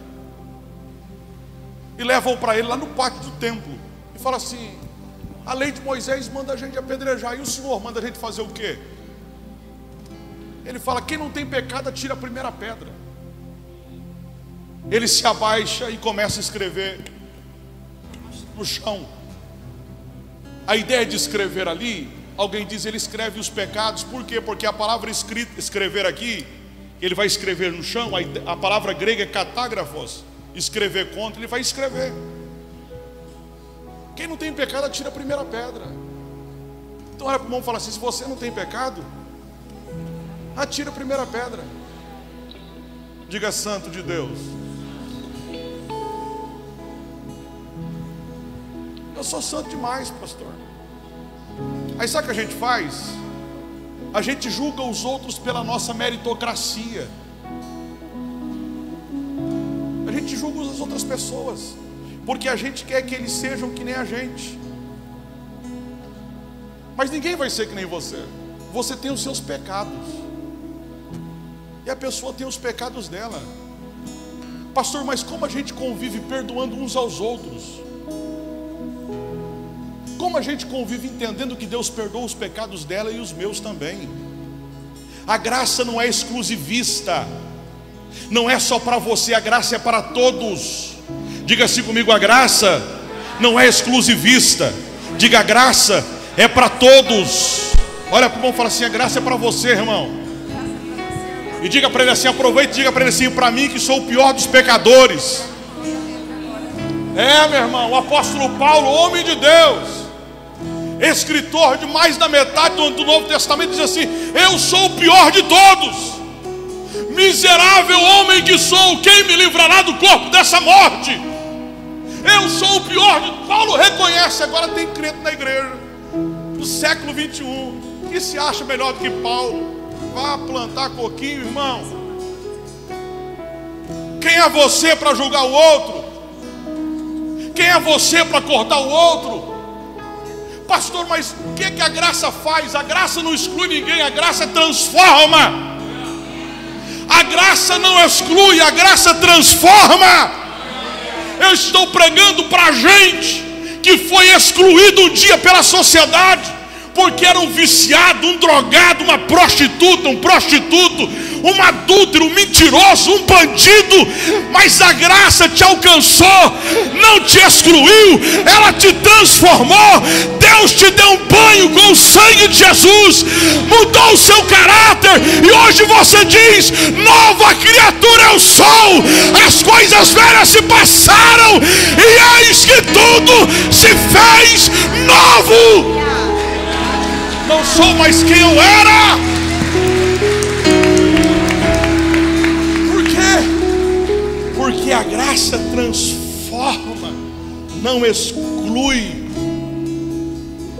e levam para ele lá no pátio do templo e fala assim: a lei de Moisés manda a gente apedrejar, e o Senhor manda a gente fazer o quê? Ele fala: quem não tem pecado, tira a primeira pedra. Ele se abaixa e começa a escrever no chão. A ideia de escrever ali, alguém diz ele escreve os pecados, por quê? Porque a palavra escrita, escrever aqui, ele vai escrever no chão, a, palavra grega é catágrafos, escrever contra, ele vai escrever. Quem não tem pecado, atira a primeira pedra. Então olha para o irmão e fala assim: se você não tem pecado, atira a primeira pedra. Diga santo de Deus. Eu sou santo demais, pastor. Aí sabe o que a gente faz? A gente julga os outros pela nossa meritocracia. A gente julga as outras pessoas, porque a gente quer que eles sejam que nem a gente. Mas ninguém vai ser que nem você. Você tem os seus pecados. E a pessoa tem os pecados dela. Pastor, mas como a gente convive perdoando uns aos outros? Como a gente convive entendendo que Deus perdoa os pecados dela e os meus também. A graça não é exclusivista, não é só para você, a graça é para todos. Diga assim comigo: a graça não é exclusivista, diga a graça é para todos. Olha para o irmão e fala assim: a graça é para você, irmão. E diga para ele assim: aproveite e diga para ele assim: para mim que sou o pior dos pecadores. É, meu irmão, o apóstolo Paulo, homem de Deus, escritor de mais da metade do Novo Testamento, diz assim: Eu sou o pior de todos, miserável homem que sou, quem me livrará do corpo dessa morte? Eu sou o pior de Paulo reconhece, agora tem crente na igreja do século 21 que se acha melhor do que Paulo. Vá plantar coquinho, irmão. Quem é você para julgar o outro? Quem é você para cortar o outro? Pastor, mas o que, que a graça faz? A graça não exclui ninguém, a graça transforma. A graça não exclui, a graça transforma. Eu estou pregando para gente que foi excluído um dia pela sociedade, porque era um viciado, um drogado, uma prostituta, um prostituto, um adúltero, um mentiroso, um bandido, mas a graça te alcançou, não te excluiu, ela te transformou. Deus te deu um banho com o sangue de Jesus, mudou o seu caráter, e hoje você diz: nova criatura eu sou, as coisas velhas se passaram, e eis que tudo se fez novo. Não sou mais quem eu era. Porque a graça transforma, não exclui.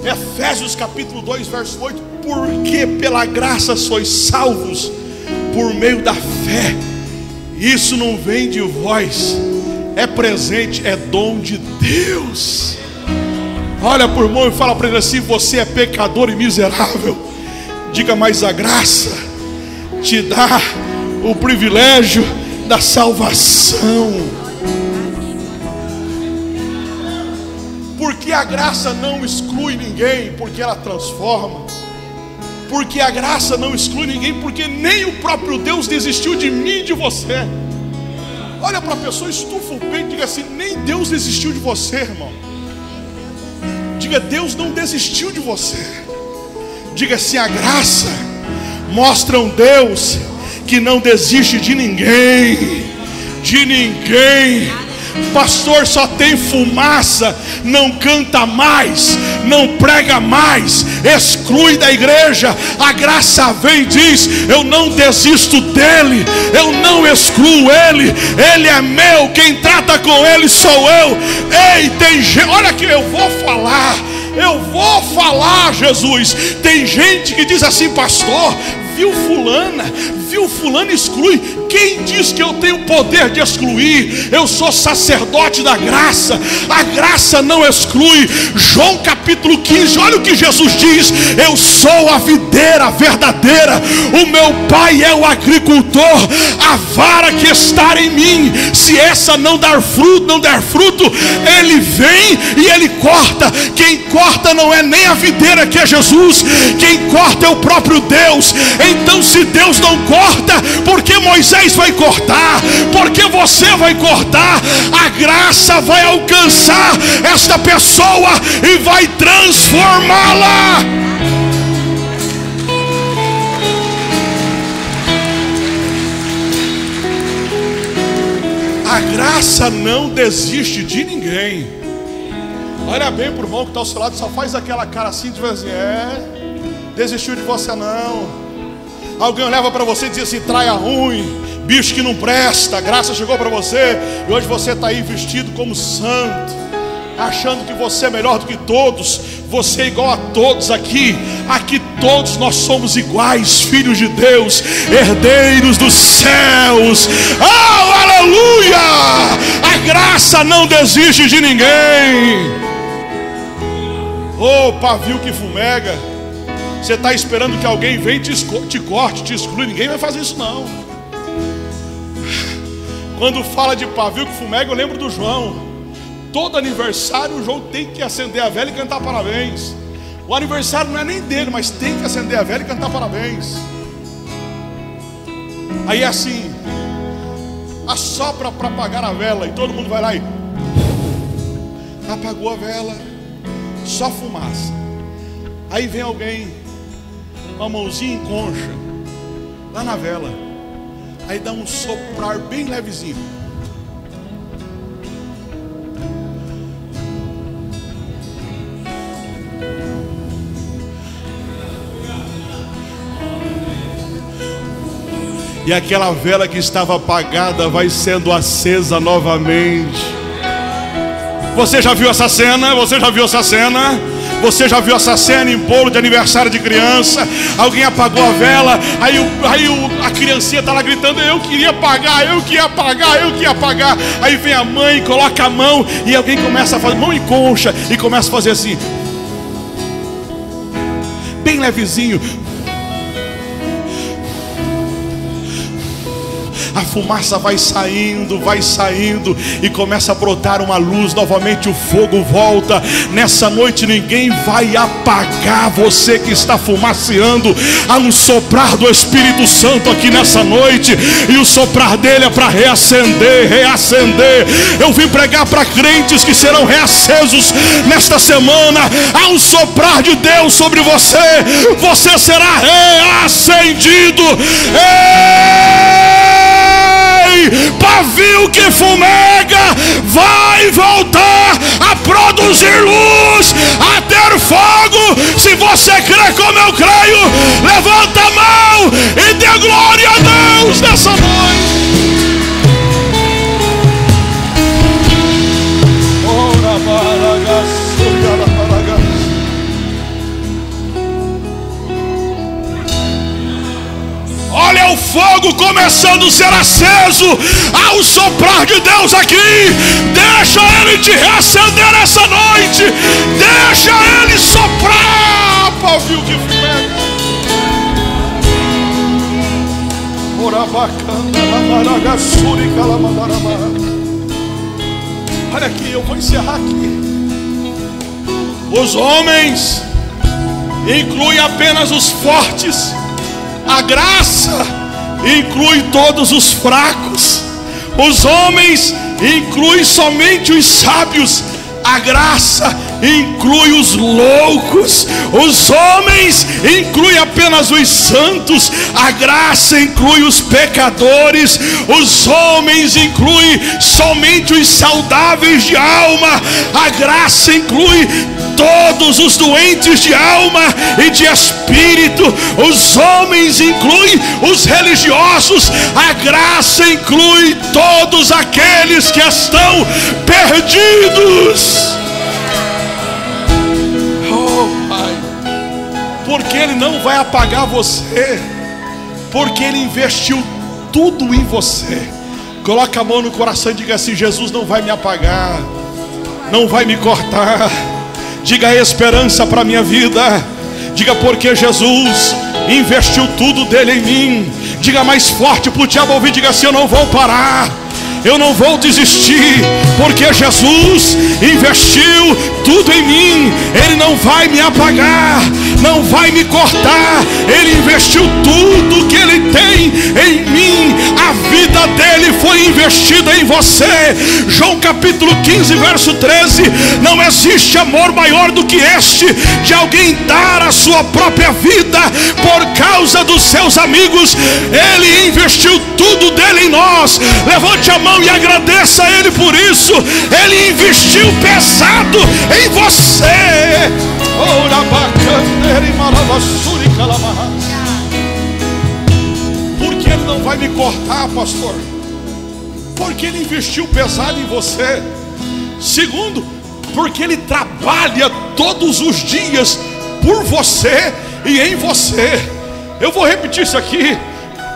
Efésios capítulo 2, verso 8: Porque pela graça sois salvos por meio da fé. Isso não vem de vós, é presente, é dom de Deus. Olha por mão e fala para ele assim: Você é pecador e miserável. Diga, mas a graça te dá o privilégio da salvação. Porque a graça não exclui ninguém, porque ela transforma. Porque a graça não exclui ninguém, porque nem o próprio Deus desistiu de mim e de você. Olha para a pessoa, estufa o peito e diga assim: nem Deus desistiu de você, irmão. Diga, Deus não desistiu de você. Diga assim: a graça mostra um Deus que não desiste de ninguém, de ninguém. Pastor só tem fumaça, não canta mais, não prega mais, exclui da igreja. A graça vem e diz: Eu não desisto dele, eu não excluo ele, ele é meu, quem trata com ele sou eu. Ei, tem gente, olha aqui, eu vou falar. Eu vou falar, Jesus. Tem gente que diz assim, pastor, viu fulana, viu fulano exclui. Quem diz que eu tenho poder de excluir? Eu sou sacerdote da graça. A graça não exclui. João capítulo 15, olha o que Jesus diz: Eu sou a videira verdadeira. O meu pai é o agricultor. A vara que está em mim, se essa não dar fruto, não der fruto, ele vem e ele corta. Quem corta não é nem a videira que é Jesus. Quem corta é o próprio Deus. Então, se Deus não corta, porque Moisés vai cortar, porque você vai cortar, a graça vai alcançar esta pessoa e vai transformá-la. A graça não desiste de ninguém. Olha bem para o irmão que está ao seu lado, só faz aquela cara assim de vez assim, é, desistiu de você não. Alguém leva para você e diz assim: traia ruim, bicho que não presta. Graça chegou para você e hoje você está aí vestido como santo, achando que você é melhor do que todos. Você é igual a todos aqui. Aqui todos nós somos iguais, filhos de Deus, herdeiros dos céus. Oh, aleluia! A graça não desiste de ninguém. Oh, pavio que fumega. Você está esperando que alguém venha e te, te corte, te exclui. Ninguém vai fazer isso não. Quando fala de pavio que fumega, eu lembro do João. Todo aniversário o João tem que acender a vela e cantar parabéns. O aniversário não é nem dele, mas tem que acender a vela e cantar parabéns. Aí é assim, assopra para apagar a vela e todo mundo vai lá e apagou a vela, só fumaça. Aí vem alguém uma mãozinha em concha, lá na vela. Aí dá um soprar bem levezinho. E aquela vela que estava apagada vai sendo acesa novamente. Você já viu essa cena? Você já viu essa cena? Você já viu essa cena em bolo de aniversário de criança? Alguém apagou a vela, aí, o, aí o, a criancinha está lá gritando: Eu queria apagar, eu queria apagar, eu queria apagar. Aí vem a mãe, coloca a mão e alguém começa a fazer mão em concha e começa a fazer assim, bem levezinho. Fumaça vai saindo, vai saindo e começa a brotar uma luz novamente. O fogo volta. Nessa noite ninguém vai apagar você que está fumaceando. Há um soprar do Espírito Santo aqui nessa noite e o soprar dele é para reacender, reacender. Eu vim pregar para crentes que serão reacesos nesta semana. Há um soprar de Deus sobre você. Você será reacendido. Ei! Pavio que fumega vai voltar a produzir luz, a ter fogo. Se você crê como eu creio, levanta a mão e dê glória a Deus nessa noite. Fogo começando a ser aceso ao soprar de Deus aqui. Deixa ele te reacender essa noite. Deixa ele soprar, pavio que fumega. Olha aqui, eu vou encerrar aqui. Os homens incluem apenas os fortes a graça inclui todos os fracos. Os homens inclui somente os sábios. A graça inclui os loucos, os homens inclui apenas os santos, a graça inclui os pecadores, os homens inclui somente os saudáveis de alma, a graça inclui todos os doentes de alma e de espírito, os homens incluem os religiosos, a graça inclui todos aqueles que estão perdidos. Porque Ele não vai apagar você, porque Ele investiu tudo em você. Coloca a mão no coração e diga assim: Jesus não vai me apagar, não vai me cortar Diga a esperança para a minha vida. Diga porque Jesus investiu tudo dele em mim. Diga mais forte para o diabo ouvir. Diga assim: Eu não vou parar. Eu não vou desistir, porque Jesus investiu tudo em mim. Ele não vai me apagar, não vai me cortar. Ele investiu tudo que ele tem em mim. A vida dele foi investida em você. João capítulo 15, verso 13. Não existe amor maior do que este de alguém dar a sua própria vida por causa dos seus amigos. Ele investiu tudo dele em nós. Levante a mão e agradeça a ele por isso. Ele investiu pesado em você. Porque ele não vai me cortar, pastor? Porque ele investiu pesado em você. Segundo, porque ele trabalha todos os dias por você e em você. Eu vou repetir isso aqui.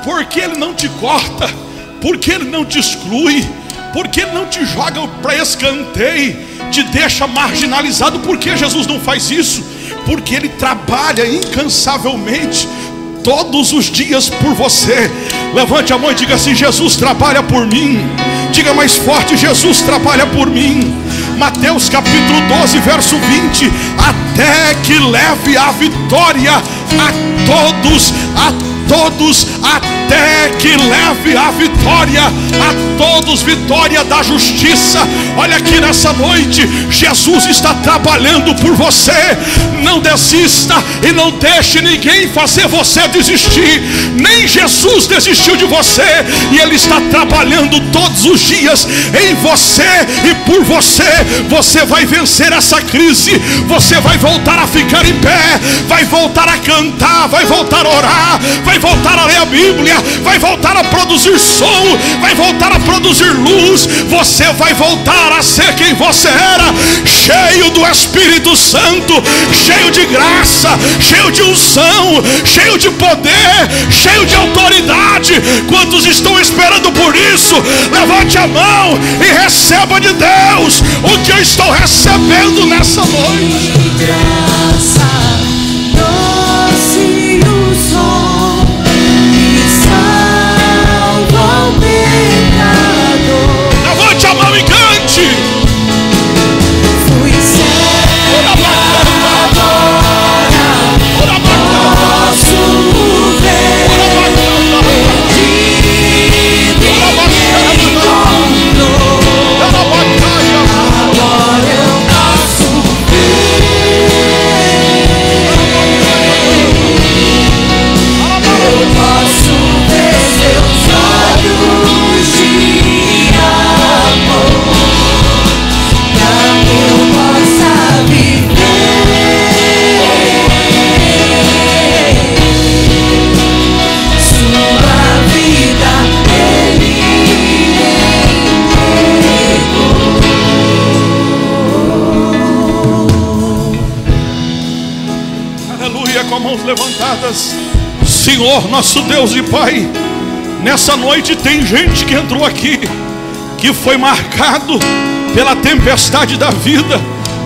Porque ele não te corta, porque ele não te exclui, porque ele não te joga para escanteio, te deixa marginalizado. Por que Jesus não faz isso? Porque ele trabalha incansavelmente todos os dias por você. Levante a mão e diga assim: Jesus trabalha por mim. Diga mais forte: Jesus trabalha por mim. Mateus capítulo 12, verso 20: Até que leve a vitória a todos, a todos, até que leve a vitória a todos, vitória da justiça. Olha aqui nessa noite, Jesus está trabalhando por você. Não desista e não deixe ninguém fazer você desistir. Nem Jesus desistiu de você e Ele está trabalhando todos os dias em você e por você. Você vai vencer essa crise. Você vai voltar a ficar em pé, vai voltar a cantar, vai voltar a orar, vai voltar a ler a Bíblia, vai voltar a produzir som, vai voltar a produzir luz. Você vai voltar a ser quem você era, cheio do Espírito Santo, cheio de graça, cheio de unção, cheio de poder, cheio de autoridade. Quantos estão esperando por isso? Levante a mão e receba de Deus o que eu estou recebendo nessa noite. Graça, doce Senhor, nosso Deus e Pai, nessa noite tem gente que entrou aqui, que foi marcado pela tempestade da vida,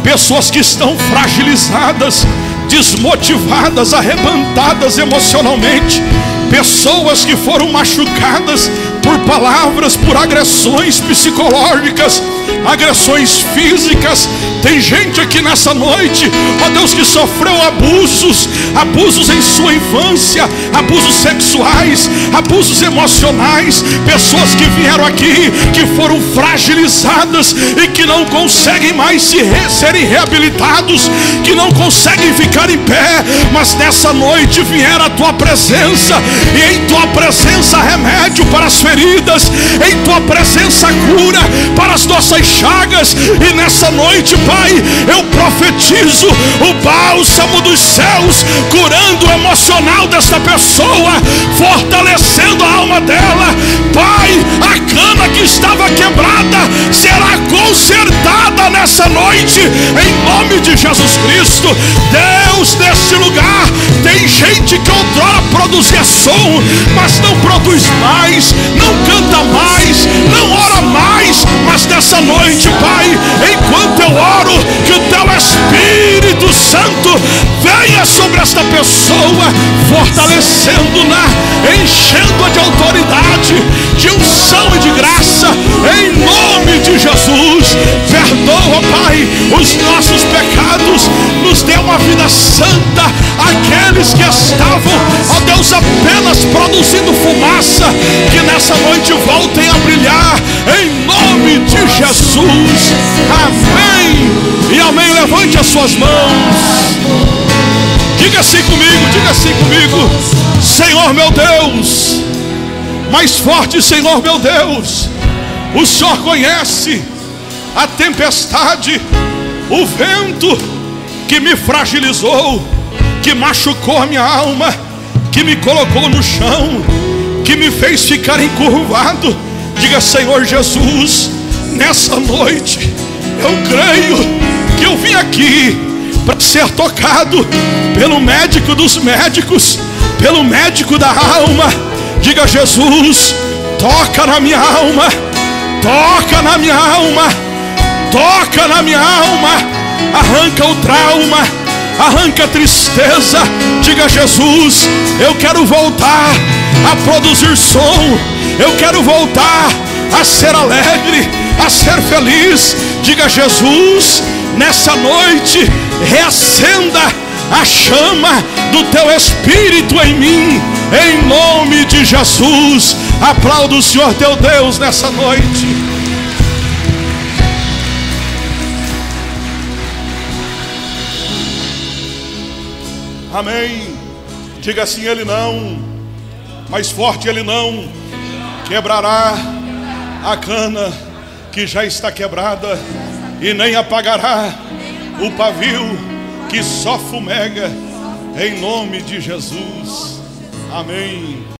pessoas que estão fragilizadas, desmotivadas, arrebentadas emocionalmente, pessoas que foram machucadas por palavras, por agressões psicológicas, agressões físicas. Tem gente aqui nessa noite, ó Deus, que sofreu abusos, abusos em sua infância, abusos sexuais, abusos emocionais, pessoas que vieram aqui, que foram fragilizadas e que não conseguem mais se re, serem reabilitados, que não conseguem ficar em pé, mas nessa noite vieram a tua presença, e em tua presença remédio para as feridas, em tua presença cura para as nossas chagas, e nessa noite, Pai, eu profetizo o bálsamo dos céus, curando o emocional desta pessoa, fortalecendo a alma dela. Pai, a cana que estava quebrada será consertada nessa noite, em nome de Jesus Cristo. Deus, nesse lugar, tem gente que outrora produzia som, mas não produz mais, não canta mais, não ora mais, mas nessa noite, Pai, enquanto eu oro, que o teu Espírito Santo venha sobre esta pessoa, fortalecendo-na, enchendo-a de autoridade, de unção e de graça, em nome de Jesus. Perdoa, Pai, os nossos pecados, nos dê uma vida santa. Aqueles que estavam, ó Deus, apenas produzindo as suas mãos. Diga assim comigo, diga assim comigo. Senhor meu Deus, mais forte, Senhor meu Deus. O Senhor conhece a tempestade, o vento que me fragilizou, que machucou a minha alma, que me colocou no chão, que me fez ficar encurvado. Diga, Senhor Jesus, nessa noite eu creio que eu vim aqui para ser tocado pelo médico dos médicos, pelo médico da alma. Diga, Jesus, toca na minha alma, toca na minha alma, toca na minha alma, arranca o trauma, arranca a tristeza. Diga, Jesus, eu quero voltar a produzir som, eu quero voltar a ser alegre, a ser feliz. Diga, Jesus, nessa noite, reacenda a chama do teu Espírito em mim, em nome de Jesus. Aplauda o Senhor teu Deus nessa noite. Amém. Diga assim: Ele não, mais forte Ele não quebrará a cana que já está quebrada e nem apagará o pavio que só fumega, em nome de Jesus. Amém.